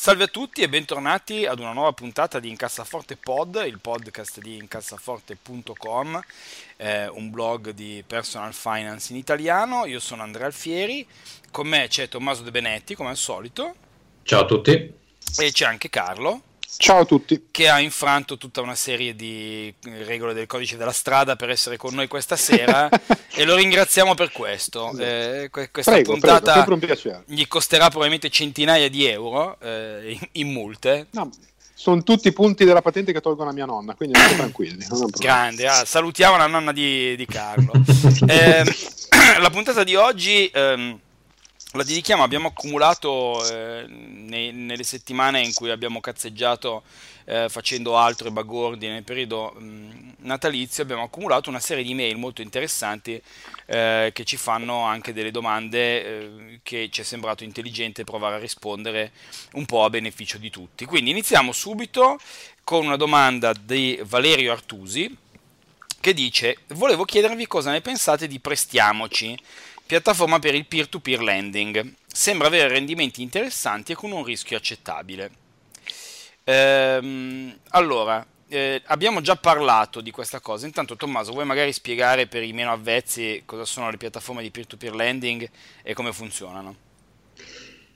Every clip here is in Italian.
Salve a tutti e bentornati ad una nuova puntata di Incassaforte Pod, il podcast di incassaforte.com, eh, un blog di personal finance in italiano. Io sono Andrea Alfieri, con me c'è Tommaso De Benetti, come al solito. Ciao a tutti. E c'è anche Carlo. Ciao a tutti. Che ha infranto tutta una serie di regole del codice della strada per essere con noi questa sera e lo ringraziamo per questo. Eh, questa prego, puntata prego, gli costerà probabilmente centinaia di euro eh, in, in, multe. No, sono tutti punti della patente che tolgo a mia nonna, quindi state tranquilli. Grande, ah, salutiamo la nonna di, di Carlo. eh, la puntata di oggi ehm, la dedichiamo, abbiamo accumulato eh, nei, nelle settimane in cui abbiamo cazzeggiato eh, facendo altro e bagordi nel periodo mh, natalizio, abbiamo accumulato una serie di mail molto interessanti eh, che ci fanno anche delle domande eh, che ci è sembrato intelligente provare a rispondere un po' a beneficio di tutti. Quindi iniziamo subito con una domanda di Valerio Artusi che dice volevo chiedervi cosa ne pensate di Prestiamoci piattaforma per il peer-to-peer lending. Sembra avere rendimenti interessanti e con un rischio accettabile. Ehm, allora, eh, abbiamo già parlato di questa cosa. Intanto, Tommaso, vuoi magari spiegare per i meno avvezzi cosa sono le piattaforme di peer-to-peer lending e come funzionano?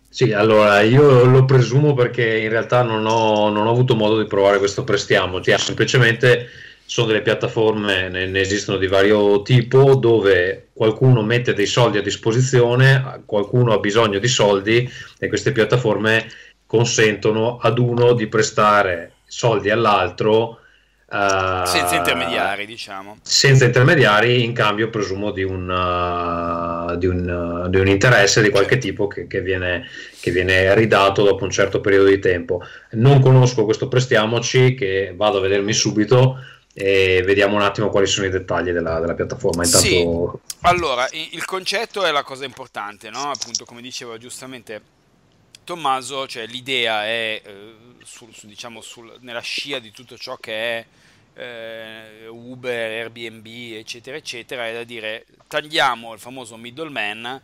Sì, allora io lo presumo perché in realtà non ho, non ho avuto modo di provare questo prestiamo, cioè, semplicemente sono delle piattaforme, ne, ne, esistono di vario tipo, dove qualcuno mette dei soldi a disposizione, qualcuno ha bisogno di soldi e queste piattaforme consentono ad uno di prestare soldi all'altro. Uh, senza intermediari, diciamo. Senza intermediari, in cambio, presumo, di un, uh, di un, uh, di un interesse di qualche tipo che, che, viene, che, viene, ridato dopo un certo periodo di tempo. Non conosco questo prestiamoci, che vado a vedermi subito e vediamo un attimo quali sono i dettagli della, della piattaforma. Intanto... Sì. Allora, il concetto è la cosa importante, no? appunto come diceva giustamente Tommaso, cioè l'idea è eh, sul, su, diciamo, sul, nella scia di tutto ciò che è eh, Uber, Airbnb, eccetera, eccetera, è da dire tagliamo il famoso middleman,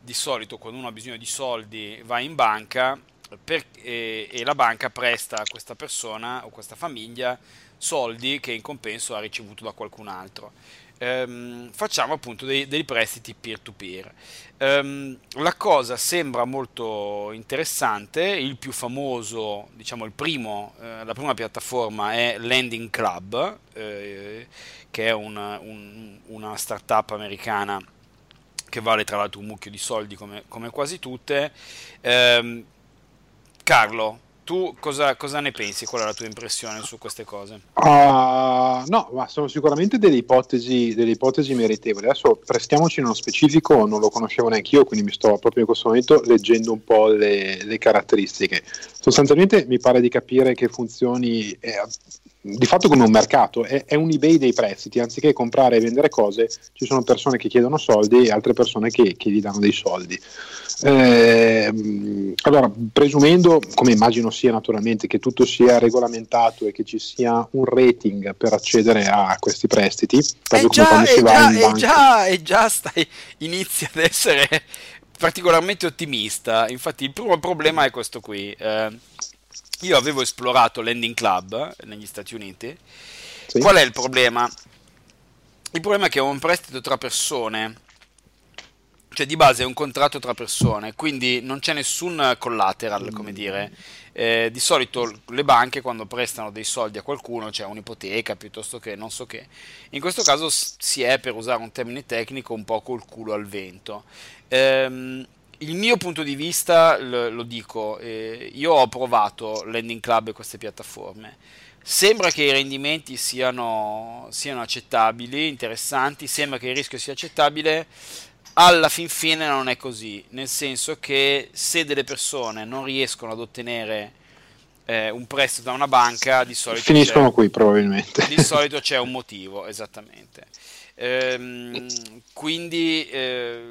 di solito quando uno ha bisogno di soldi va in banca per, e, e la banca presta a questa persona o questa famiglia soldi che in compenso ha ricevuto da qualcun altro. Ehm, facciamo appunto dei, dei prestiti peer-to-peer. Ehm, la cosa sembra molto interessante, il più famoso, diciamo il primo, eh, la prima piattaforma è Lending Club, eh, che è una, un, una startup americana che vale tra l'altro un mucchio di soldi come, come quasi tutte. Ehm, Carlo, tu cosa, cosa, ne pensi? Qual è la tua impressione su queste cose? Uh, no, ma sono sicuramente delle ipotesi, delle ipotesi, meritevoli. Adesso prestiamoci nello specifico, non lo conoscevo neanche io, quindi mi sto proprio in questo momento leggendo un po' le, le caratteristiche. Sostanzialmente mi pare di capire che funzioni eh, di fatto come un mercato, è, è, un eBay dei prestiti, anziché comprare e vendere cose, ci sono persone che chiedono soldi e altre persone che, che gli danno dei soldi. Eh, allora, presumendo, come immagino sia naturalmente, che tutto sia regolamentato e che ci sia un rating per accedere a questi prestiti, e già, e già, e già, e già stai, inizi ad essere particolarmente ottimista, infatti il primo problema è questo qui. Eh, io avevo esplorato l'Ending Club negli Stati Uniti. Sì. Qual è il problema? Il problema è che è un prestito tra persone, cioè di base è un contratto tra persone, quindi non c'è nessun collateral, come dire. Eh, di solito le banche quando prestano dei soldi a qualcuno c'è un'ipoteca piuttosto che non so che. In questo caso si è, per usare un termine tecnico, un po' col culo al vento. Ehm, il mio punto di vista, lo, lo dico, eh, io ho provato Landing Club e queste piattaforme. Sembra che i rendimenti siano, siano accettabili, interessanti, sembra che il rischio sia accettabile, alla fin fine non è così, nel senso che se delle persone non riescono ad ottenere eh, un prestito da una banca, di solito finiscono qui probabilmente. Di solito c'è un motivo, esattamente. Ehm, quindi eh,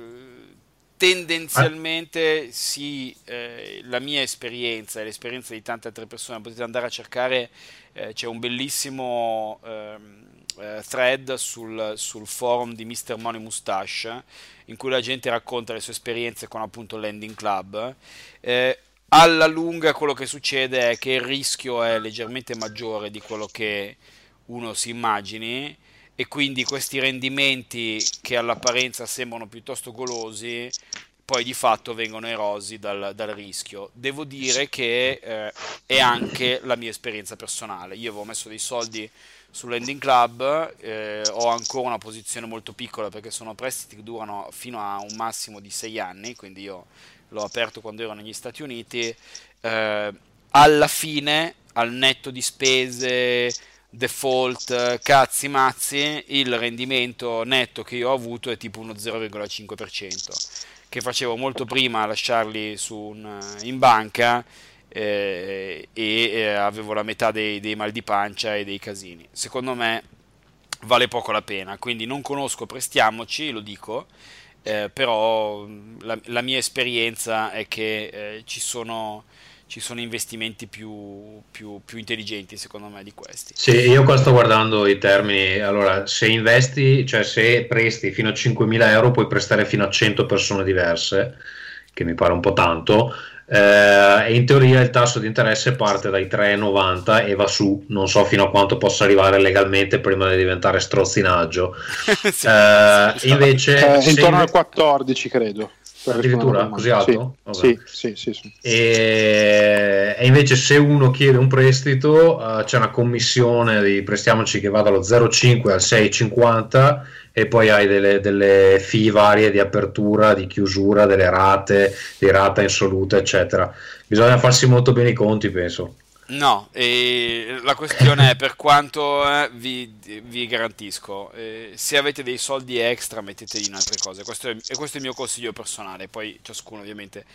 tendenzialmente sì, eh, la mia esperienza e l'esperienza di tante altre persone, potete andare a cercare, eh, c'è un bellissimo ehm, eh, thread sul, sul, forum di Mr. Money Mustache in cui la gente racconta le sue esperienze con appunto l'Ending Club. Eh, alla lunga quello che succede è che il rischio è leggermente maggiore di quello che uno si immagini e quindi questi rendimenti che all'apparenza sembrano piuttosto golosi poi di fatto vengono erosi dal, dal rischio. Devo dire che eh, è anche la mia esperienza personale. Io avevo messo dei soldi sull'ending club, eh, ho ancora una posizione molto piccola perché sono prestiti che durano fino a un massimo di 6 anni, quindi io l'ho aperto quando ero negli Stati Uniti. Eh, alla fine, al netto di spese, default, cazzi mazzi, il rendimento netto che io ho avuto è tipo uno 0,5%, che facevo molto prima a lasciarli un, in banca eh, e eh, avevo la metà dei, dei mal di pancia e dei casini. Secondo me vale poco la pena, quindi non conosco, prestiamoci, lo dico, eh, però la, la, mia esperienza è che eh, ci sono ci sono investimenti più, più, più, intelligenti secondo me di questi. Sì, io qua sto guardando i termini, allora se investi, cioè se presti fino a 5.000 euro puoi prestare fino a 100 persone diverse, che mi pare un po' tanto, eh, e in teoria il tasso di interesse parte dai 3,90 e va su, non so fino a quanto possa arrivare legalmente prima di diventare strozzinaggio. sì, eh, invece... Eh, intorno al 14 credo addirittura così alto? Sì, sì, sì, sì, E, invece se uno chiede un prestito uh, c'è una commissione di prestiamoci che va dallo 0,5 al 6,50 e poi hai delle, delle fee varie di apertura, di chiusura, delle rate, di rata insoluta eccetera. Bisogna farsi molto bene i conti penso. No, la questione è per quanto eh, vi, vi, garantisco, eh, se avete dei soldi extra metteteli in altre cose, questo è, e questo è il mio consiglio personale, poi ciascuno ovviamente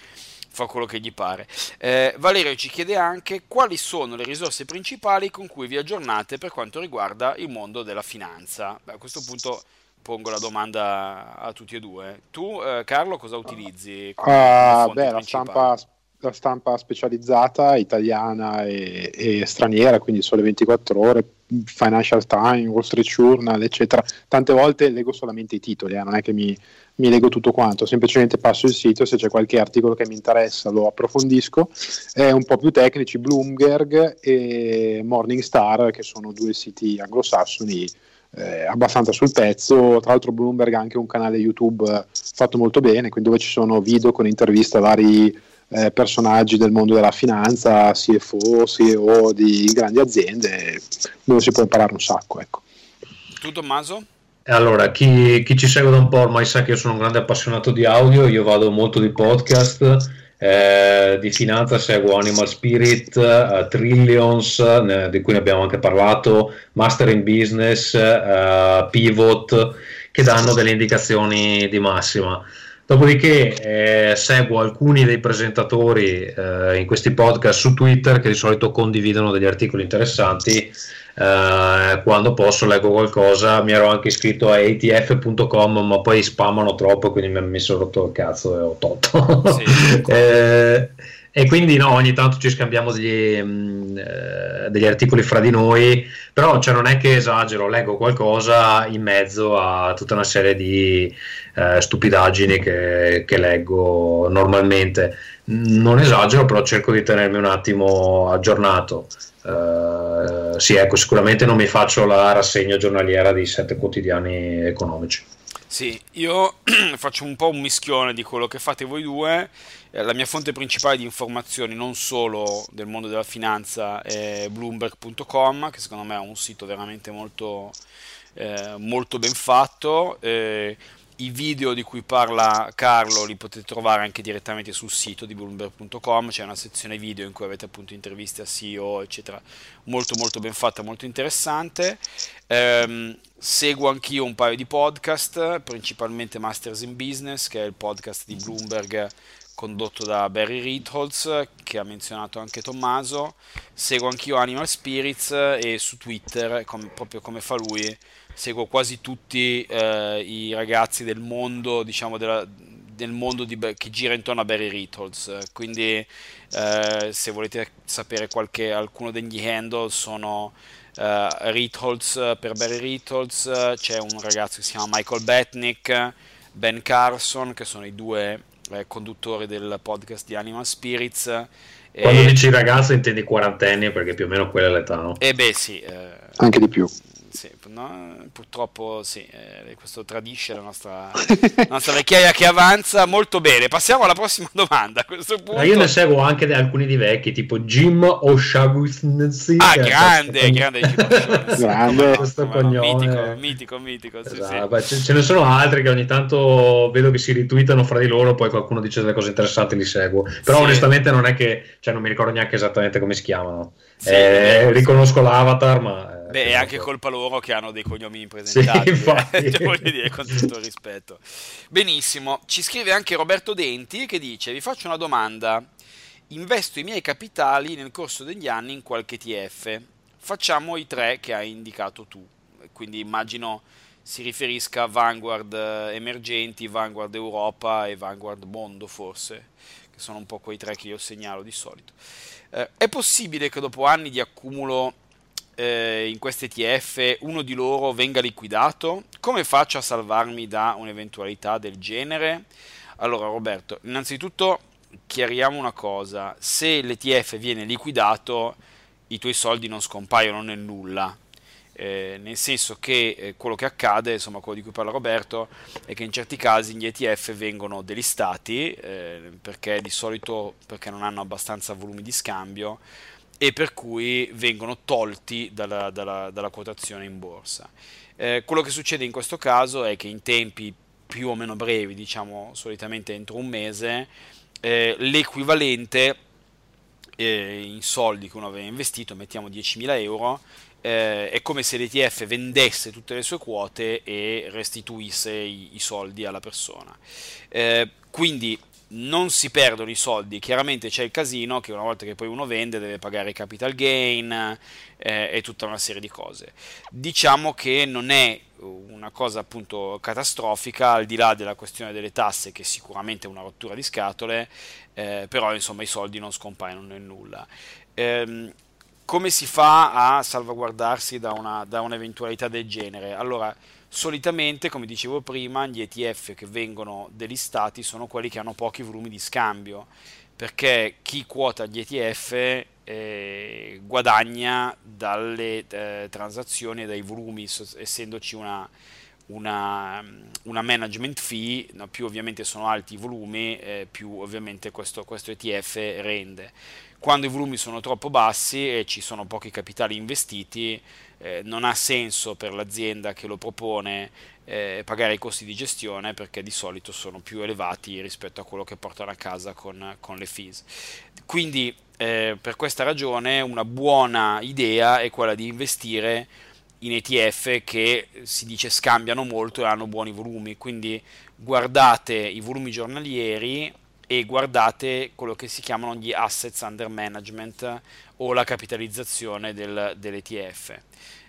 fa quello che gli pare. Eh, Valerio ci chiede anche quali sono le risorse principali con cui vi aggiornate per quanto riguarda il mondo della finanza. Beh, a questo punto pongo la domanda a tutti e due. Tu, eh, Carlo, cosa utilizzi? Uh, beh, la stampa la stampa specializzata italiana e, e, straniera, quindi Sole 24 Ore, Financial Times, Wall Street Journal, eccetera. Tante volte leggo solamente i titoli, eh, non è che mi, mi, leggo tutto quanto, semplicemente passo il sito, se c'è qualche articolo che mi interessa lo approfondisco. È un po' più tecnici, Bloomberg e Morningstar, che sono due siti anglosassoni. Eh, abbastanza sul pezzo. Tra l'altro, Bloomberg ha anche un canale YouTube fatto molto bene, quindi dove ci sono video con interviste a vari eh, personaggi del mondo della finanza, CFO, CEO di grandi aziende, dove si può imparare un sacco. Ecco. Tu Tommaso? Allora, chi, chi, ci segue da un po' ormai sa che io sono un grande appassionato di audio, io vado molto di podcast, eh, di finanza seguo Animal Spirit, uh, Trillions, ne, di cui ne abbiamo anche parlato, Master in Business, uh, Pivot, che danno delle indicazioni di massima. Dopodiché eh, seguo alcuni dei presentatori eh, in questi podcast su Twitter che di solito condividono degli articoli interessanti. Eh, quando posso leggo qualcosa, mi ero anche iscritto a atf.com, ma poi spammano troppo, quindi mi, mi sono rotto il cazzo e ho tolto. Sì, eh, e quindi no, ogni tanto ci scambiamo degli, mh, mm, eh, degli articoli fra di noi, però cioè, non è che esagero, leggo qualcosa in mezzo a tutta una serie di eh, stupidaggini che, che, leggo normalmente. Non esagero, però cerco di tenermi un attimo aggiornato. Eh, sì, ecco, sicuramente non mi faccio la rassegna giornaliera di sette quotidiani economici. Sì, io faccio un po' un mischione di quello che fate voi due. Eh, la mia fonte principale di informazioni, non solo del mondo della finanza, è bloomberg.com, che secondo me è un sito veramente molto, eh, molto ben fatto. Eh, I video di cui parla Carlo li potete trovare anche direttamente sul sito di bloomberg.com, c'è una sezione video in cui avete appunto interviste a CEO, eccetera, molto molto ben fatta, molto interessante. Ehm, seguo anch'io un paio di podcast, principalmente Masters in Business, che è il podcast di Bloomberg condotto da Barry Ritholz, che ha menzionato anche Tommaso. Seguo anch'io Animal Spirits e su Twitter, com- proprio come fa lui, seguo quasi tutti eh, i ragazzi del mondo, diciamo, della, del mondo di, che gira intorno a Barry Ritholz. Quindi, eh, se volete sapere qualche, alcuno degli handle, sono uh, Ritholz per Barry Ritholz. C'è un ragazzo che si chiama Michael Betnick, Ben Carson, che sono i due eh, conduttori del podcast di Animal Spirits. Quando e... dici ragazzo intendi quarantenni perché più o meno quella è l'età, no? Eh beh sì. Eh... Anche di più sì, no? purtroppo sì, eh, questo tradisce la nostra, la nostra, vecchiaia che avanza molto bene. Passiamo alla prossima domanda. A questo punto. io ne seguo anche alcuni di vecchi, tipo Jim O'Shaughnessy. Ah, grande, grande Jim grande. Questo mitico, mitico, mitico. Sì, esatto. sì. Ce, ce, ne sono altri che ogni tanto vedo che si ritweetano fra di loro, poi qualcuno dice delle cose interessanti, li seguo. Però sì. onestamente non è che, cioè non mi ricordo neanche esattamente come si chiamano. Eh, riconosco l'avatar, ma Beh, è anche colpa loro che hanno dei cognomi impresentabili, sì, eh, voglio dire, con tutto il rispetto. Benissimo, ci scrive anche Roberto Denti che dice, vi faccio una domanda, investo i miei capitali nel corso degli anni in qualche ETF, facciamo i tre che hai indicato tu, quindi immagino si riferisca a Vanguard emergenti, Vanguard Europa e Vanguard Mondo forse, che sono un po' quei tre che io segnalo di solito. Eh, è possibile che dopo anni di accumulo eh, in questi ETF uno di loro venga liquidato, come faccio a salvarmi da un'eventualità del genere? Allora Roberto, innanzitutto chiariamo una cosa, se l'ETF viene liquidato i tuoi soldi non scompaiono nel nulla, eh, nel senso che eh, quello che accade, insomma quello di cui parla Roberto, è che in certi casi gli ETF vengono delistati eh, perché di solito perché non hanno abbastanza volumi di scambio e per cui vengono tolti dalla, dalla, dalla quotazione in borsa. Eh, quello che succede in questo caso è che in tempi più o meno brevi, diciamo solitamente entro un mese, eh, l'equivalente eh, in soldi che uno aveva investito, mettiamo 10.000 euro, eh, è come se l'ETF vendesse tutte le sue quote e restituisse i, i soldi alla persona. Eh, quindi non si perdono i soldi, chiaramente c'è il casino che una volta che poi uno vende deve pagare capital gain eh, e tutta una serie di cose. Diciamo che non è una cosa appunto catastrofica al di là della questione delle tasse che sicuramente è una rottura di scatole, eh, però insomma i soldi non scompaiono nel nulla. Eh, come si fa a salvaguardarsi da, una, da un'eventualità del genere? Allora, Solitamente, come dicevo prima, gli ETF che vengono delistati sono quelli che hanno pochi volumi di scambio, perché chi quota gli ETF eh, guadagna dalle eh, transazioni e dai volumi, essendoci una, una, una, management fee, no, più ovviamente sono alti i volumi, eh, più ovviamente questo, questo, ETF rende. Quando i volumi sono troppo bassi e ci sono pochi capitali investiti, eh, non ha senso per l'azienda che lo propone eh, pagare i costi di gestione perché di solito sono più elevati rispetto a quello che portano a casa con, con le fees. Quindi eh, per questa ragione una buona idea è quella di investire in ETF che si dice scambiano molto e hanno buoni volumi, quindi guardate i volumi giornalieri e guardate quello che si chiamano gli assets under management o la capitalizzazione del, dell'ETF.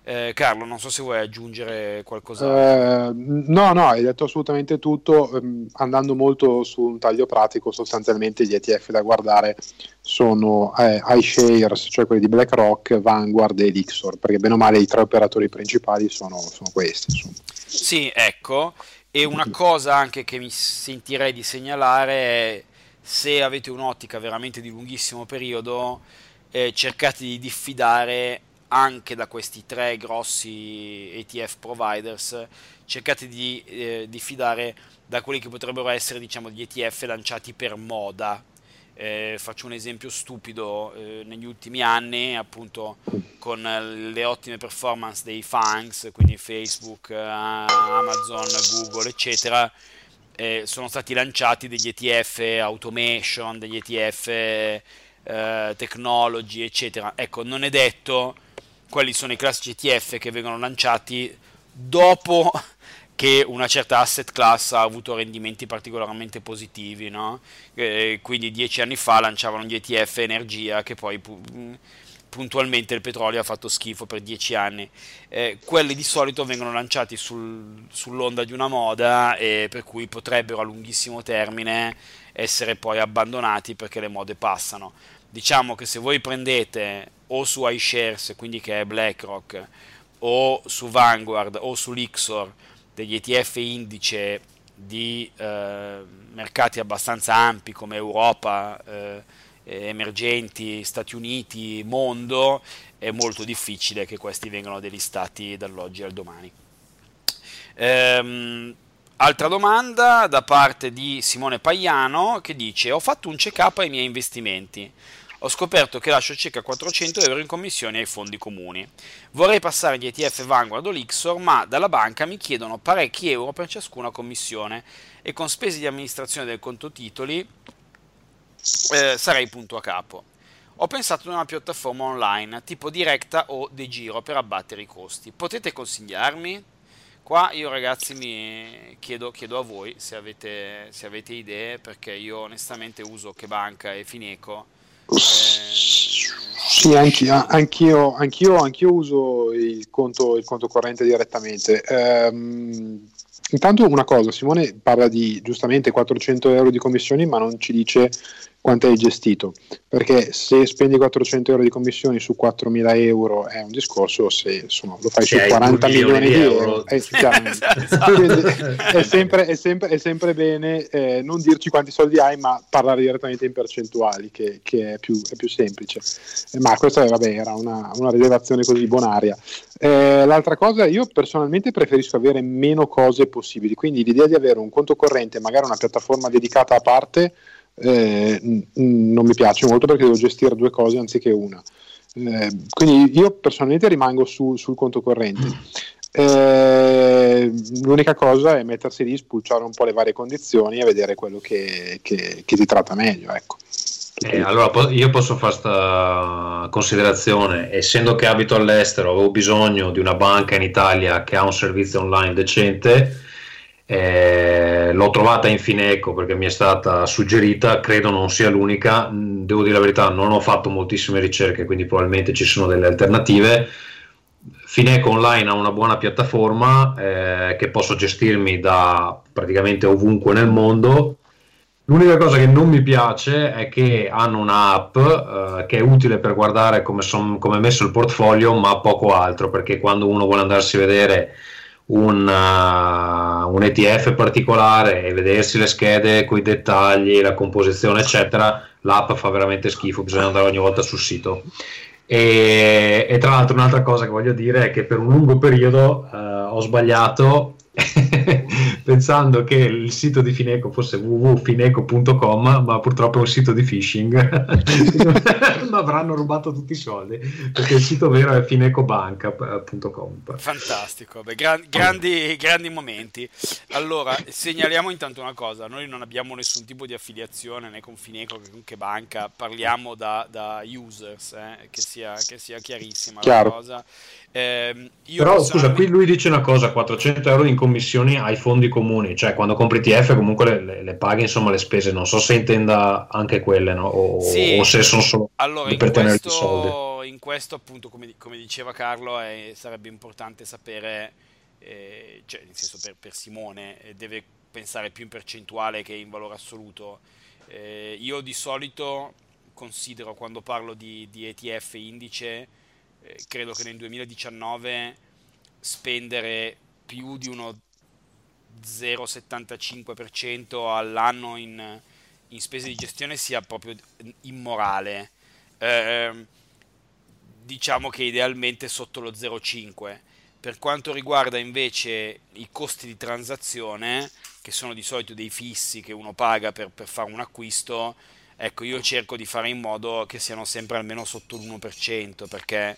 Eh, Carlo, non so se vuoi aggiungere qualcosa. Eh, no, no, hai detto assolutamente tutto. Ehm, andando molto su un taglio pratico, sostanzialmente gli ETF da guardare sono eh, iShares, cioè quelli di BlackRock, Vanguard e Elixir, perché bene o male i tre operatori principali sono, sono questi. Insomma. Sì, ecco. E una cosa anche che mi sentirei di segnalare è se avete un'ottica veramente di lunghissimo periodo, eh, cercate di diffidare anche da questi tre grossi ETF providers, cercate di eh, diffidare da quelli che potrebbero essere diciamo, gli ETF lanciati per moda. Eh, faccio un esempio stupido, eh, negli ultimi anni appunto con le ottime performance dei FANGs, quindi Facebook, eh, Amazon, Google eccetera, eh, sono stati lanciati degli ETF automation, degli ETF eh, technology eccetera. Ecco, non è detto quali sono i classici ETF che vengono lanciati dopo che una certa asset class ha avuto rendimenti particolarmente positivi, no? eh, quindi dieci anni fa lanciavano gli ETF energia che poi pu- puntualmente il petrolio ha fatto schifo per dieci anni. Eh, quelli di solito vengono lanciati sul, sull'onda di una moda e per cui potrebbero a lunghissimo termine essere poi abbandonati perché le mode passano. Diciamo che se voi prendete o su iShares, quindi che è BlackRock, o su Vanguard o su Lixor, degli ETF indice di eh, mercati abbastanza ampi come Europa, eh, emergenti, Stati Uniti, mondo, è molto difficile che questi vengano delistati dall'oggi al domani. Ehm, altra domanda da parte di Simone Pagliano che dice ho fatto un check-up ai miei investimenti ho scoperto che lascio circa 400 euro in commissioni ai fondi comuni. Vorrei passare gli ETF Vanguard o Lixor, ma dalla banca mi chiedono parecchi euro per ciascuna commissione e con spese di amministrazione del conto titoli eh, sarei punto a capo. Ho pensato ad una piattaforma online tipo Directa o De Giro per abbattere i costi. Potete consigliarmi? Qua io ragazzi mi chiedo, chiedo a voi se avete, se avete idee perché io onestamente uso che banca e Fineco sì, anch'io, anch'io, anch'io, anch'io uso il conto, il conto, corrente direttamente. Um, intanto una cosa, Simone parla di giustamente 400 euro di commissioni, ma non ci dice quanto hai gestito, perché se spendi 400 euro di commissioni su 4.000 euro è un discorso, se insomma, lo fai se su 40 milioni, di euro, euro è, è, sempre, è, sempre, è, sempre, bene eh, non dirci quanti soldi hai, ma parlare direttamente in percentuali, che, che è, più, più, semplice. Eh, ma questa vabbè, era una, una rilevazione così bonaria. Eh, l'altra cosa, io personalmente preferisco avere meno cose possibili, quindi l'idea di avere un conto corrente, magari una piattaforma dedicata a parte, eh, non mi piace molto perché devo gestire due cose anziché una. Eh, quindi io personalmente rimango su, sul conto corrente. Eh, l'unica cosa è mettersi lì, spulciare un po' le varie condizioni e vedere quello che, che, che ti tratta meglio. Ecco. Eh, allora io posso fare questa considerazione, essendo che abito all'estero, avevo bisogno di una banca in Italia che ha un servizio online decente eh, l'ho trovata in Fineco perché mi è stata suggerita, credo non sia l'unica, mm, devo dire la verità, non ho fatto moltissime ricerche, quindi probabilmente ci sono delle alternative. Fineco Online ha una buona piattaforma eh, che posso gestirmi da praticamente ovunque nel mondo. L'unica cosa che non mi piace è che hanno un'app eh, che è utile per guardare come, son, è messo il portfolio, ma poco altro, perché quando uno vuole andarsi a vedere un, uh, un, ETF particolare e vedersi le schede con i dettagli, la composizione, eccetera, l'app fa veramente schifo, bisogna andare ogni volta sul sito. E, e tra l'altro un'altra cosa che voglio dire è che per un lungo periodo uh, ho sbagliato pensando che il sito di Fineco fosse www.fineco.com, ma purtroppo è un sito di phishing. non avranno rubato tutti i soldi perché il sito vero è finecobanca.com. Fantastico, Beh, gran, grandi, grandi momenti. Allora, segnaliamo intanto una cosa: noi non abbiamo nessun tipo di affiliazione né con Fineco che con che banca, parliamo da, da users, eh, che, sia, che, sia, chiarissima Chiaro. la cosa. Eh, Però scusa, qui lui dice una cosa: 400 euro in commissioni ai fondi comuni, cioè quando compri TF comunque le, le, le paghi insomma le spese, non so se intenda anche quelle no? o, sì. o, se sono solo allora, per tenere i soldi. In questo appunto come, come diceva Carlo è, sarebbe importante sapere, eh, cioè nel senso per, per Simone eh, deve pensare più in percentuale che in valore assoluto. Eh, io di solito considero quando parlo di, di ETF indice eh, credo che nel 2019 spendere più di uno 0,75% all'anno in, in, spese di gestione sia proprio immorale. Eh, diciamo che idealmente sotto lo 0,5%. Per quanto riguarda invece i costi di transazione, che sono di solito dei fissi che uno paga per, per fare un acquisto, ecco, io cerco di fare in modo che siano sempre almeno sotto l'1%, perché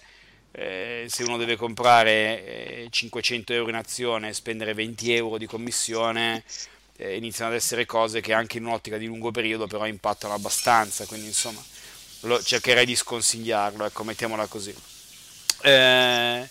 eh, se uno deve comprare eh, 500 euro in azione e spendere 20 euro di commissione, eh, iniziano ad essere cose che anche in un'ottica di lungo periodo però impattano abbastanza, quindi insomma lo, cercherei di sconsigliarlo, ecco, mettiamola così. Eh,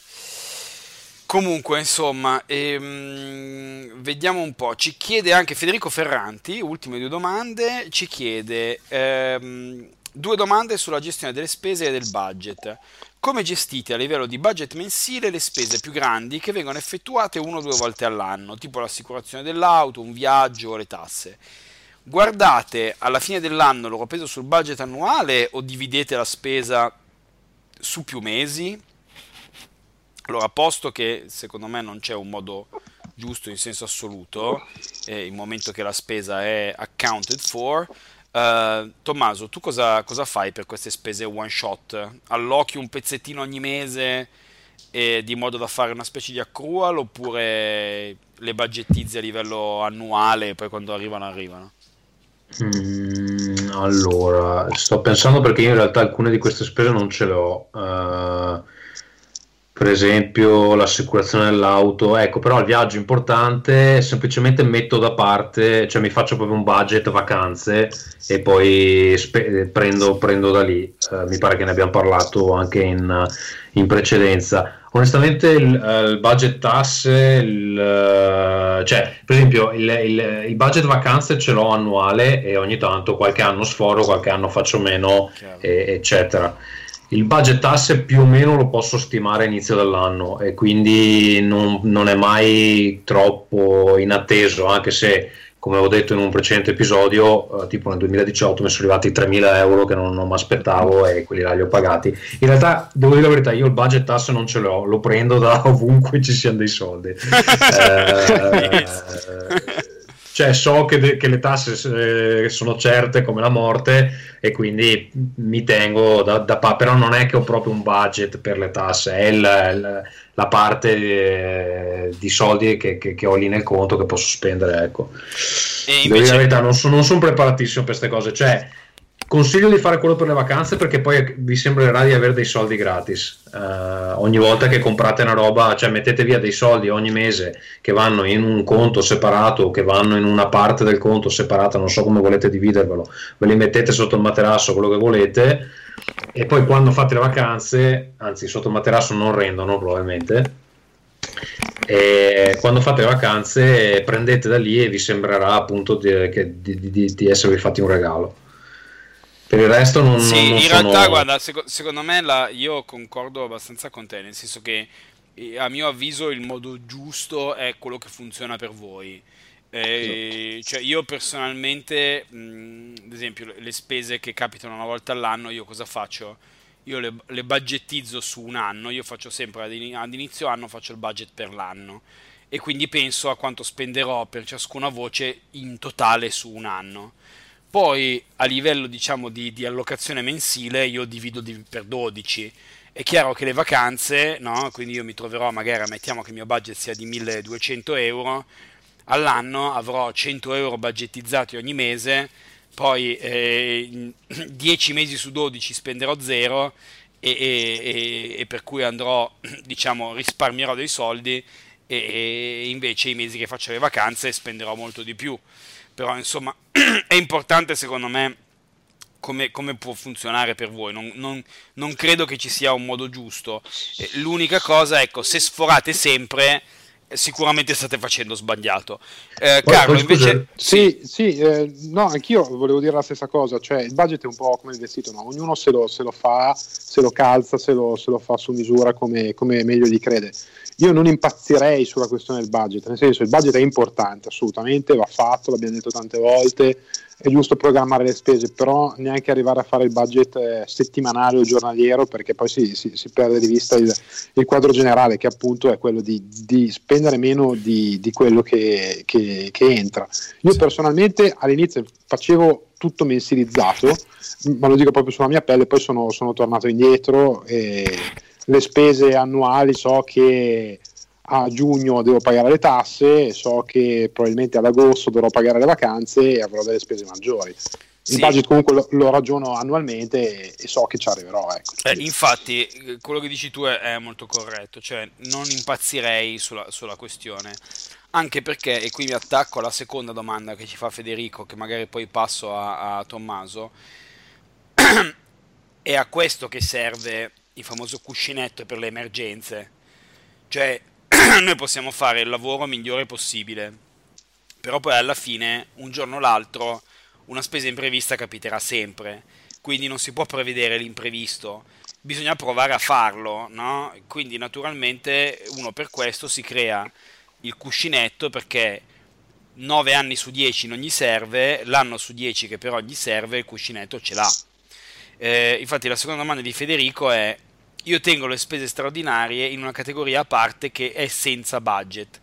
Comunque, insomma, ehm, vediamo un po'. Ci chiede anche Federico Ferranti, ultime due domande, ci chiede ehm, due domande sulla gestione delle spese e del budget. Come gestite a livello di budget mensile le spese più grandi che vengono effettuate uno o due volte all'anno, tipo l'assicurazione dell'auto, un viaggio o le tasse? Guardate alla fine dell'anno loro peso sul budget annuale o dividete la spesa su più mesi? Allora, posto che secondo me non c'è un modo giusto in senso assoluto, eh, il momento che la spesa è accounted for, uh, Tommaso, tu cosa, cosa, fai per queste spese one shot? Allochi un pezzettino ogni mese eh, di modo da fare una specie di accrual oppure le budgetizzi a livello annuale e poi quando arrivano arrivano? Mm, allora, sto pensando perché io in realtà alcune di queste spese non ce le ho. Uh, per esempio l'assicurazione dell'auto, ecco, però il viaggio importante semplicemente metto da parte, cioè mi faccio proprio un budget vacanze e poi spe- prendo, prendo, da lì, eh, mi pare che ne abbiamo parlato anche in, in precedenza. Onestamente il, uh, il budget tasse, il, uh, cioè per esempio il, il, il, budget vacanze ce l'ho annuale e ogni tanto qualche anno sforo, qualche anno faccio meno, e, eccetera il budget tasse più o meno lo posso stimare a inizio dell'anno e quindi non, non, è mai troppo inatteso, anche se come avevo detto in un precedente episodio, eh, tipo nel 2018 mi sono arrivati 3.000 euro che non, non mi aspettavo e quelli là li ho pagati. In realtà, devo dire la verità, io il budget tasse non ce l'ho, lo prendo da ovunque ci siano dei soldi. eh, cioè so che, de- che le tasse eh, sono certe come la morte e quindi mi tengo da, da pa- però non è che ho proprio un budget per le tasse è il, il, la parte eh, di soldi che, che, che, ho lì nel conto che posso spendere ecco. E invece... la verità non, so, non sono preparatissimo per queste cose cioè Consiglio di fare quello per le vacanze perché poi vi sembrerà di avere dei soldi gratis. Uh, ogni volta che comprate una roba, cioè mettete via dei soldi ogni mese che vanno in un conto separato che vanno in una parte del conto separata, non so come volete dividervelo, ve li mettete sotto il materasso, quello che volete, e poi quando fate le vacanze, anzi sotto il materasso non rendono probabilmente, e quando fate le vacanze prendete da lì e vi sembrerà appunto di, di, di, di esservi fatti un regalo. Per il resto non, sì, non in sono... realtà guarda, seco- secondo me la, io concordo abbastanza con te, nel senso che a mio avviso il modo giusto è quello che funziona per voi. Eh, cioè io personalmente, mh, ad esempio, le spese che capitano una volta all'anno, io cosa faccio? Io le, le budgetizzo su un anno, io faccio sempre ad, in, ad inizio anno faccio il budget per l'anno e quindi penso a quanto spenderò per ciascuna voce in totale su un anno poi a livello diciamo di, di allocazione mensile io divido di, per 12. È chiaro che le vacanze, no? quindi io mi troverò magari, mettiamo che il mio budget sia di 1200 euro, all'anno avrò 100 euro budgetizzati ogni mese, poi eh, 10 mesi su 12 spenderò zero e, e, e, per cui andrò, diciamo, risparmierò dei soldi e, e invece i mesi che faccio le vacanze spenderò molto di più però insomma è importante secondo me come, come, può funzionare per voi. Non, non, non, credo che ci sia un modo giusto. L'unica cosa, ecco, se sforate sempre, sicuramente state facendo sbagliato. Eh, Carlo, invece... Sì, sì, eh, no, anch'io volevo dire la stessa cosa, cioè il budget è un po' come il vestito, no? ognuno se lo, se lo fa, se lo calza, se lo, se lo fa su misura come, come meglio gli crede. Io non impazzirei sulla questione del budget, nel senso il budget è importante, assolutamente, va fatto, l'abbiamo detto tante volte, è giusto programmare le spese, però neanche arrivare a fare il budget eh, settimanale o giornaliero perché poi si, si, si perde di vista il, il, quadro generale che appunto è quello di, di spendere meno di, di quello che, che, che, entra. Io personalmente all'inizio facevo tutto mensilizzato, ma lo dico proprio sulla mia pelle, poi sono, sono tornato indietro e le spese annuali so che a giugno devo pagare le tasse, so che probabilmente ad agosto dovrò pagare le vacanze e avrò delle spese maggiori. il sì. budget comunque lo, lo, ragiono annualmente e, so che ci arriverò. Ecco. Eh, infatti, quello che dici tu è, è, molto corretto, cioè non impazzirei sulla, sulla, questione, anche perché, e qui mi attacco alla seconda domanda che ci fa Federico, che magari poi passo a, a Tommaso, è a questo che serve il famoso cuscinetto per le emergenze, cioè noi possiamo fare il lavoro migliore possibile, però poi alla fine, un giorno o l'altro, una spesa imprevista capiterà sempre, quindi non si può prevedere l'imprevisto, bisogna provare a farlo, no? Quindi naturalmente uno per questo si crea il cuscinetto perché 9 anni su 10 non gli serve, l'anno su 10 che però gli serve, il cuscinetto ce l'ha. Eh, infatti la seconda domanda di Federico è io tengo le spese straordinarie in una categoria a parte che è senza budget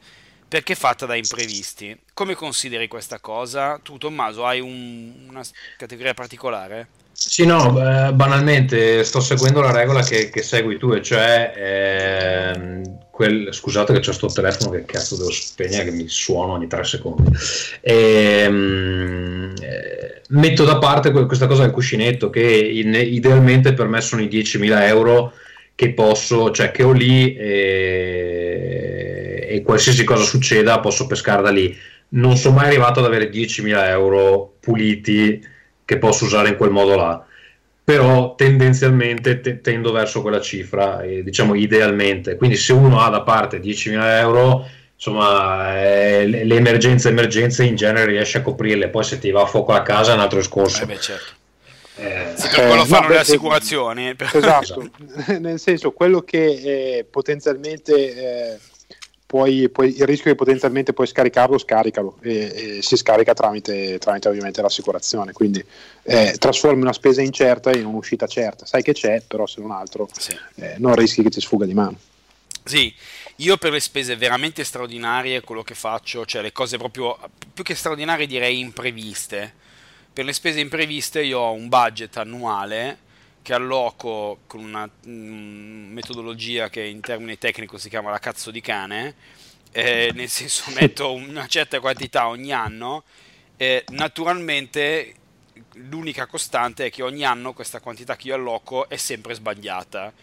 perché è fatta da imprevisti. Come consideri questa cosa? Tu, Tommaso, hai un, una categoria particolare? Sì, no, banalmente sto seguendo la regola che, che segui tu, e cioè eh, quel, scusate che c'è sto telefono che cazzo devo spegnere che mi suona ogni tre secondi. Ehm, eh, metto da parte questa cosa del cuscinetto che idealmente per me sono i 10.000 euro che posso, cioè che ho lì e, e qualsiasi cosa succeda posso pescare da lì. Non sono mai arrivato ad avere 10.000 euro puliti che posso usare in quel modo là però tendenzialmente te- tendo verso quella cifra, eh, diciamo idealmente. Quindi se uno ha da parte 10.000 euro, insomma, eh, le, le emergenze emergenze in genere riesce a coprirle, poi se ti va a fuoco a casa è un altro discorso. Eh beh, certo. Eh, sì, per quello eh, fanno no, le assicurazioni. Esatto, nel senso quello che eh, potenzialmente eh, puoi, puoi, il rischio che potenzialmente puoi scaricarlo, scaricalo e, e si scarica tramite, tramite, ovviamente l'assicurazione. Quindi eh, trasformi una spesa incerta in un'uscita certa. Sai che c'è, però se non altro sì. eh, non rischi che ti sfuga di mano. Sì, io per le spese veramente straordinarie, quello che faccio, cioè le cose proprio più che straordinarie direi impreviste per le spese impreviste io ho un budget annuale che alloco con una mm, metodologia che in termini tecnici si chiama la cazzo di cane, eh, nel senso metto una certa quantità ogni anno, eh, naturalmente l'unica costante è che ogni anno questa quantità che io alloco è sempre sbagliata,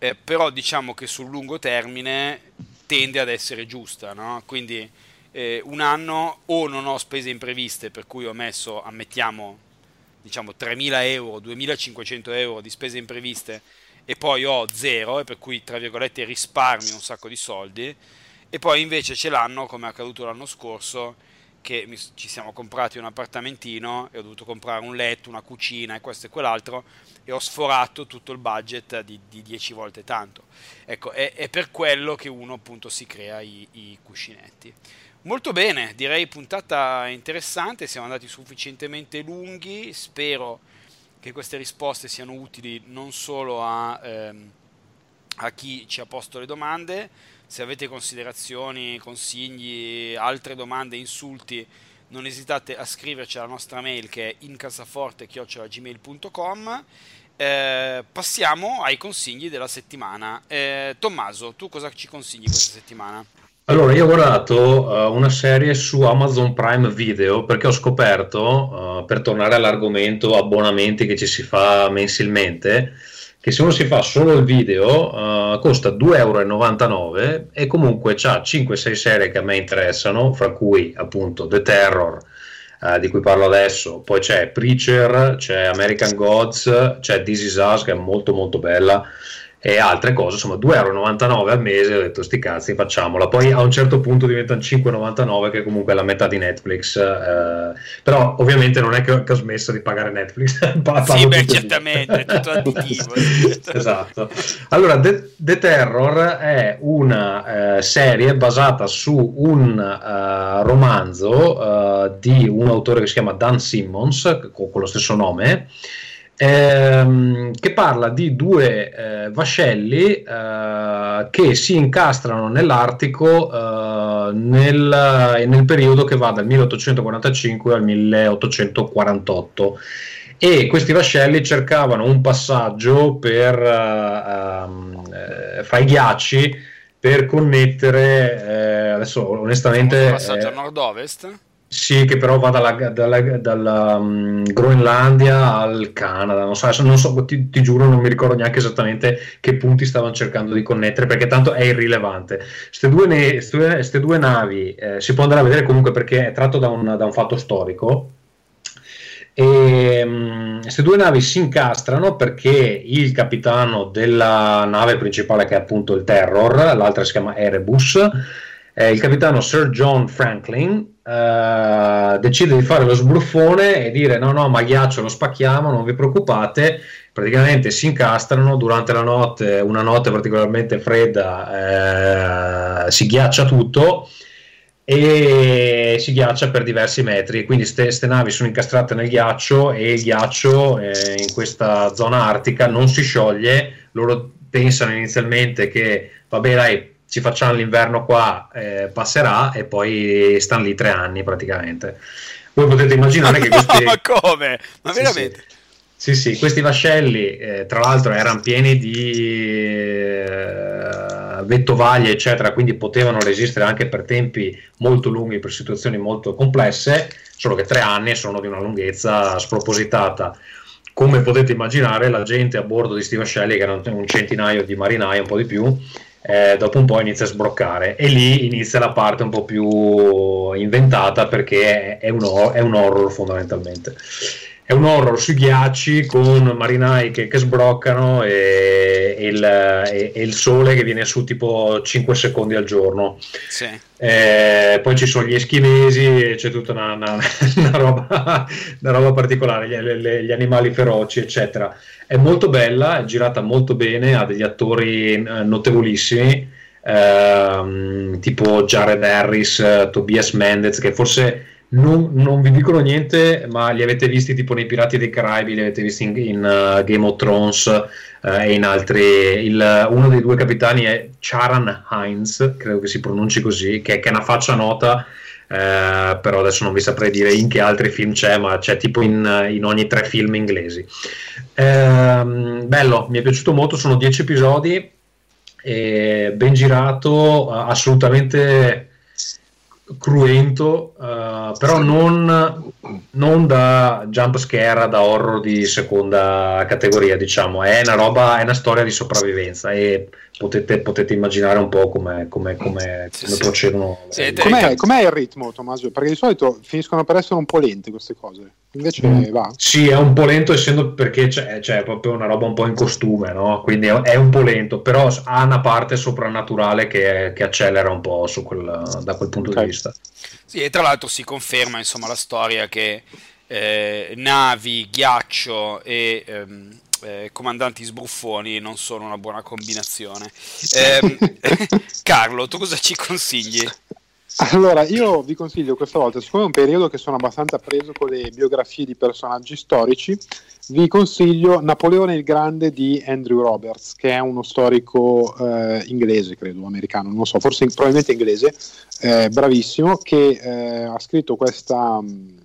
eh, però diciamo che sul lungo termine tende ad essere giusta, no? quindi eh, un anno o non ho spese impreviste per cui ho messo, ammettiamo, diciamo 3.000 euro, 2.500 euro di spese impreviste e poi ho zero e per cui tra virgolette risparmio un sacco di soldi e poi invece ce l'hanno come è accaduto l'anno scorso che mi, ci siamo comprati un appartamentino e ho dovuto comprare un letto, una cucina e questo e quell'altro e ho sforato tutto il budget di, di 10 volte tanto. Ecco, è, è, per quello che uno appunto si crea i, i cuscinetti. Molto bene, direi puntata interessante, siamo andati sufficientemente lunghi, spero che queste risposte siano utili non solo a, ehm, a chi ci ha posto le domande, se avete considerazioni, consigli, altre domande, insulti, non esitate a scriverci alla nostra mail che è incassaforte.gmail.com eh, passiamo ai consigli della settimana. Eh, Tommaso, tu cosa ci consigli questa settimana? Allora, io ho guardato uh, una serie su Amazon Prime Video perché ho scoperto, uh, per tornare all'argomento abbonamenti che ci si fa mensilmente, che se uno si fa solo il video uh, costa 2,99 euro e comunque ha 5-6 serie che a me interessano, fra cui appunto The Terror, di cui parlo adesso, poi c'è Preacher, c'è American Gods, c'è This Is Us che è molto molto bella e altre cose, insomma 2,99 euro al mese, ho detto sti cazzi facciamola, poi a un certo punto diventano 5,99 che comunque è la metà di Netflix, eh, però ovviamente non è che, ho smesso di pagare Netflix, sì beh certamente, è tutto additivo esatto, allora The, The, Terror è una eh, serie basata su un uh, romanzo uh, di un autore che si chiama Dan Simmons con, con lo stesso nome ehm, che parla di due eh, vascelli eh, che si incastrano nell'Artico eh, nel, nel, periodo che va dal 1845 al 1848 e questi vascelli cercavano un passaggio per, um, fra i ghiacci per connettere, eh, adesso onestamente... Un passaggio a nord-ovest? Sì, che però va dalla, dalla, dalla um, Groenlandia al Canada, non so, non so ti, ti, giuro, non mi ricordo neanche esattamente che punti stavano cercando di connettere, perché tanto è irrilevante. Queste due, ne, due, navi eh, si può andare a vedere comunque perché è tratto da un, da un fatto storico. Queste um, due navi si incastrano perché il capitano della nave principale, che è appunto il Terror, l'altra si chiama Erebus, eh, il capitano Sir John Franklin eh, decide di fare lo sbruffone e dire no no ma ghiaccio lo spacchiamo non vi preoccupate. Praticamente si incastrano durante la notte una notte particolarmente fredda eh, si ghiaccia tutto e si ghiaccia per diversi metri. Quindi queste navi sono incastrate nel ghiaccio e il ghiaccio eh, in questa zona artica non si scioglie. Loro pensano inizialmente che vabbè dai ci facciamo l'inverno qua, eh, passerà e poi stanno lì tre anni praticamente. Voi potete immaginare che questi... Ma come? Ma veramente? Sì, sì, sì questi vascelli eh, tra l'altro erano pieni di eh, vettovaglie, eccetera, quindi potevano resistere anche per tempi molto lunghi, per situazioni molto complesse, solo che tre anni sono di una lunghezza spropositata come potete immaginare, la gente a bordo di questi vascelli, che erano un centinaio di marinai, un po' di più, eh, dopo un po' inizia a sbroccare. E lì inizia la parte un po' più inventata perché è un, è un horror fondamentalmente è un horror sui ghiacci con marinai che, che sbroccano e, e, il, e, e, il, sole che viene su tipo 5 secondi al giorno. Sì. Eh, poi ci sono gli eschimesi e c'è tutta una, una, una, roba, una roba, particolare, gli, gli, animali feroci, eccetera. È molto bella, è girata molto bene, ha degli attori eh, notevolissimi. Ehm, tipo Jared Harris, Tobias Mendez, che forse non, non, vi dicono niente, ma li avete visti tipo nei Pirati dei Caraibi, li avete visti in, in uh, Game of Thrones uh, e in altri. Il, uno dei due capitani è Charan Hines, credo che si pronunci così, che, che è una faccia nota. Uh, però adesso non vi saprei dire in che altri film c'è, ma c'è tipo in, in ogni tre film inglesi. Uh, bello, mi è piaciuto molto, sono dieci episodi, ben girato, assolutamente cruento, uh, però non, non, da jump scare, da horror di seconda categoria, diciamo, è una roba, è una storia di sopravvivenza e potete, potete immaginare un po' come, come, come, sì, come sì. procedono. Sì, com'è, com'è, il ritmo, Tommaso? Perché di solito finiscono per essere un po' lente queste cose. Invece mm. va. Sì, è un po' lento essendo perché c'è, c'è, proprio una roba un po' in costume, no? Quindi è un po' lento, però ha una parte soprannaturale che, che accelera un po' quel, da quel punto okay. di vista. Sì, e tra l'altro si conferma insomma la storia che eh, navi, ghiaccio e ehm, eh, comandanti sbruffoni non sono una buona combinazione. Eh, Carlo, tu cosa ci consigli? Allora, io vi consiglio questa volta, siccome è un periodo che sono abbastanza preso con le biografie di personaggi storici, vi consiglio Napoleone il Grande di Andrew Roberts, che è uno storico eh, inglese, credo, americano, non so, forse probabilmente inglese, eh, bravissimo, che eh, ha scritto questa... Mh,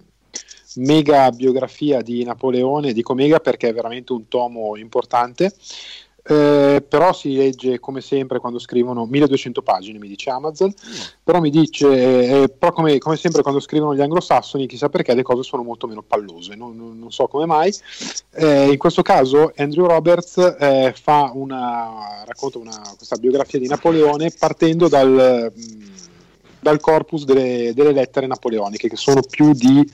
mega biografia di Napoleone, dico mega perché è veramente un tomo importante, eh, però si legge come sempre quando scrivono 1200 pagine, mi dice Amazon, mm. però mi dice, eh, però come, come, sempre quando scrivono gli anglosassoni, chissà perché le cose sono molto meno pallose, non, non, non so come mai. Eh, in questo caso Andrew Roberts eh, fa una, racconta una, questa biografia di Napoleone partendo dal... Mh, dal corpus delle, delle, lettere napoleoniche, che sono più di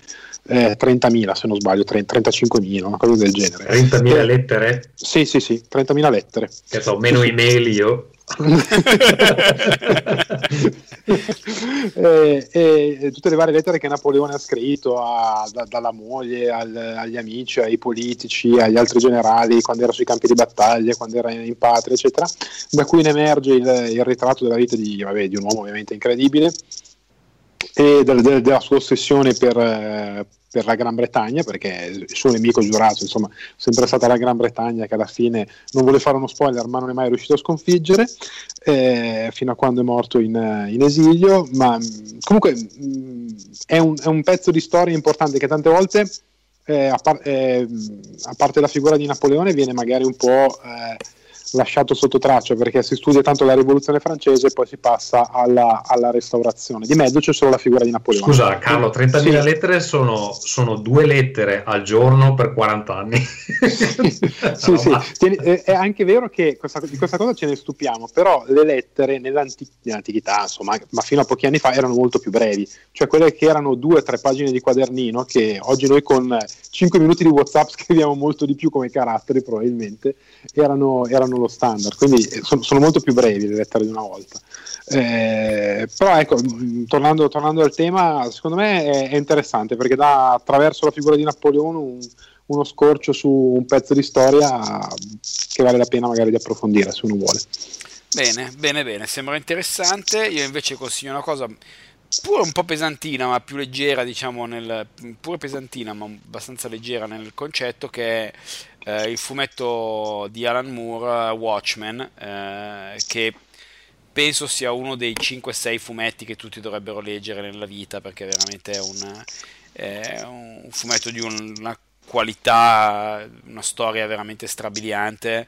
eh, 30.000, se non sbaglio, 30, 35.000, una cosa del genere. 30.000 eh, lettere? Sì, sì, sì, 30.000 lettere. Che so, meno email io. e, e, tutte le varie lettere che Napoleone ha scritto a, da, dalla moglie al, agli amici, ai politici, agli altri generali quando era sui campi di battaglia, quando era in patria, eccetera, da cui ne emerge il, il ritratto della vita di, vabbè, di un uomo ovviamente incredibile e della, della sua ossessione per, per, la Gran Bretagna, perché il suo nemico giurato, insomma, è sempre stata la Gran Bretagna che alla fine non vuole fare uno spoiler, ma non è mai riuscito a sconfiggere, eh, fino a quando è morto in, in esilio. Ma comunque mh, è, un, è, un, pezzo di storia importante che tante volte. Eh, a, par- eh, a, parte la figura di Napoleone viene magari un po' eh, lasciato sotto traccia perché si studia tanto la rivoluzione francese e poi si passa alla, alla restaurazione. Di mezzo c'è solo la figura di Napoleone. Scusa Carlo, 30.000 sì. lettere sono, sono, due lettere al giorno per 40 anni. sì, sì. Tieni, è anche vero che questa, di questa cosa ce ne stupiamo, però le lettere nell'antichità, insomma, ma fino a pochi anni fa erano molto più brevi, cioè quelle che erano due o tre pagine di quadernino che oggi noi con 5 minuti di WhatsApp scriviamo molto di più come caratteri probabilmente, erano, erano lo standard, quindi eh, sono, sono, molto più brevi le lettere di una volta. Eh, però ecco, tornando, tornando, al tema, secondo me è, è, interessante perché dà attraverso la figura di Napoleone un, uno scorcio su un pezzo di storia che vale la pena magari di approfondire se uno vuole. Bene, bene, bene, sembra interessante. Io invece consiglio una cosa pure un po' pesantina, ma più leggera, diciamo, nel, pure pesantina, ma abbastanza leggera nel concetto, che è eh, il fumetto di Alan Moore, Watchmen, eh, che penso sia uno dei 5-6 fumetti che tutti dovrebbero leggere nella vita, perché veramente è un, è un fumetto di un, una qualità, una storia veramente strabiliante.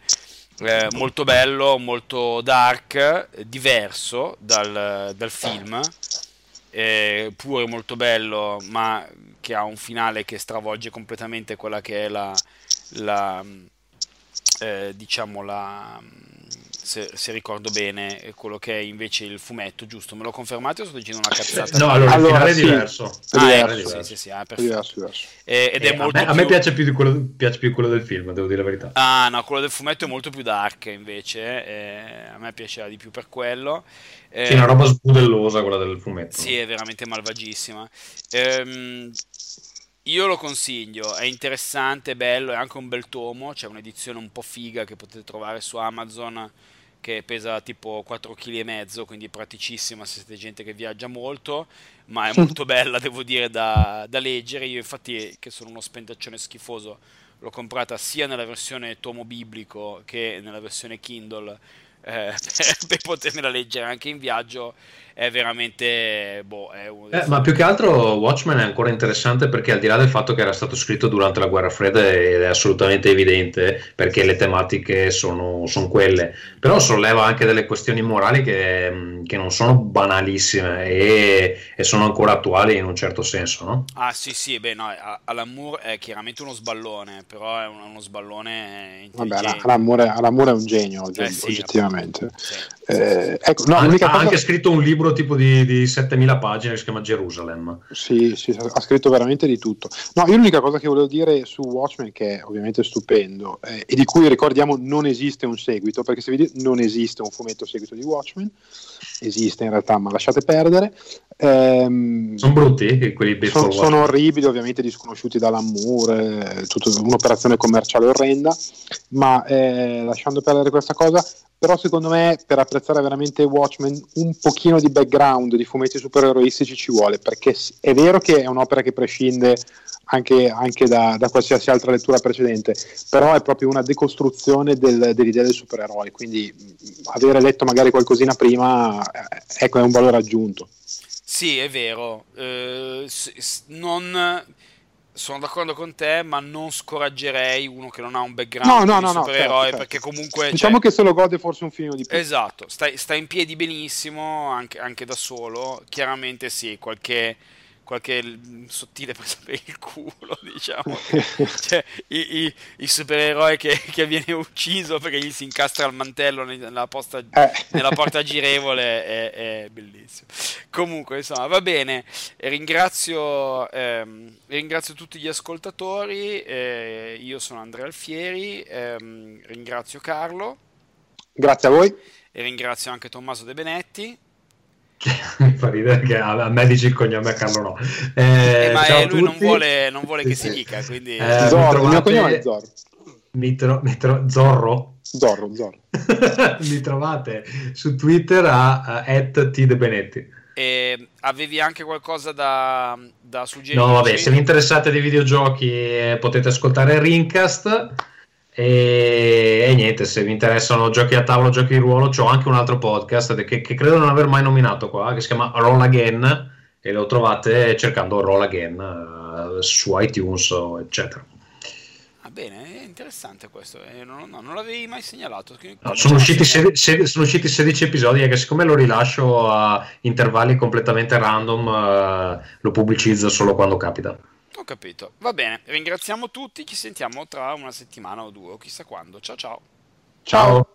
Eh, molto bello, molto dark, diverso dal, dal film, eh, pure molto bello, ma che ha un finale che stravolge completamente quella che è la, la eh, diciamo la se, se, ricordo bene quello che è invece il fumetto, giusto? Me lo confermate o sto dicendo una cazzata? No, allora, allora il finale sì. è diverso. Ah, è ecco, diverso. Sì, sì, ah, diverso, diverso. E, ed è eh, molto a me, più... a me piace, più quello, piace, più quello, del film, devo dire la verità. Ah, no, quello del fumetto è molto più dark invece. Eh, a me piaceva di più per quello. Eh, sì, una roba sbudellosa quella del fumetto. Sì, è veramente malvagissima. Ehm io lo consiglio, è interessante, bello, è anche un bel tomo, c'è un'edizione un po' figa che potete trovare su Amazon che pesa tipo 4,5 kg, quindi è praticissima se siete gente che viaggia molto, ma è molto bella, devo dire, da, da leggere. Io infatti, che sono uno spendaccione schifoso, l'ho comprata sia nella versione tomo biblico che nella versione Kindle eh, per potermela leggere anche in viaggio è veramente boh, è un... eh, ma più che altro Watchmen è ancora interessante perché al di là del fatto che era stato scritto durante la guerra fredda ed è assolutamente evidente perché le tematiche sono, sono quelle però solleva anche delle questioni morali che, che non sono banalissime e, e, sono ancora attuali in un certo senso no? ah sì sì beh no Alan Moore è chiaramente uno sballone però è uno, sballone Vabbè, Alan Moore, Alan Moore è un genio eh, sì, oggettivamente sì. Eh, ecco, no, ha, ha anche scritto un libro tipo di, di 7000 pagine che si chiama Gerusalem. Sì, sì, ha scritto veramente di tutto. No, io l'unica cosa che volevo dire su Watchmen, che è ovviamente stupendo, eh, e di cui ricordiamo non esiste un seguito, perché se vedi non esiste un fumetto seguito di Watchmen, esiste in realtà, ma lasciate perdere. Ehm, sono brutti quelli sono, sono orribili, ovviamente disconosciuti dall'Amour, eh, tutta un'operazione commerciale orrenda, ma eh, lasciando perdere questa cosa, però secondo me per apprezzare veramente Watchmen un pochino di background di fumetti supereroistici ci vuole, perché è vero che è un'opera che prescinde anche, anche da, da, qualsiasi altra lettura precedente, però è proprio una decostruzione del, dell'idea del supereroe, quindi avere letto magari qualcosina prima eh, ecco, è un valore aggiunto. Sì, è vero, eh, non sono d'accordo con te, ma non scoraggerei uno che non ha un background no, no, no, supereroe, certo, perché certo. comunque... Diciamo cioè, che se lo gode forse un film di più. Esatto, sta, sta in piedi benissimo, anche, anche, da solo. Chiaramente sì, qualche qualche sottile presa per il culo, diciamo. cioè, i, i, il supereroe che, che, viene ucciso perché gli si incastra il mantello nella, posta, eh. nella porta girevole è, è, bellissimo. Comunque, insomma, va bene. Ringrazio, ehm, ringrazio tutti gli ascoltatori. Eh, io sono Andrea Alfieri. Ehm, ringrazio Carlo. Grazie a voi. E ringrazio anche Tommaso De Benetti. Mi fa ridere che a, me dici il cognome a Carlo no eh, eh, ma eh, lui non vuole, non vuole, che si dica quindi eh, Zorro, trovate... il mio cognome è Zorro. Mi, tro... mi tro... Zorro. Zorro, Zorro. mi trovate su Twitter a, a @tdebenetti e avevi anche qualcosa da, da suggerire? No, vabbè, se vi interessate dei videogiochi eh, potete ascoltare Rincast e, e, niente, se vi interessano giochi a tavolo, giochi di ruolo, ho anche un altro podcast che, che, credo non aver mai nominato qua, che si chiama Roll Again e lo trovate cercando Roll Again uh, su iTunes, eccetera. Ah, bene, è interessante questo, eh, non, no, non l'avevi mai segnalato. No, sono, usciti se, se, sono, usciti 16 episodi e che siccome lo rilascio a intervalli completamente random, uh, lo pubblicizzo solo quando capita. Ho capito, va bene, ringraziamo tutti, ci sentiamo tra una settimana o due o chissà quando. Ciao ciao. Ciao.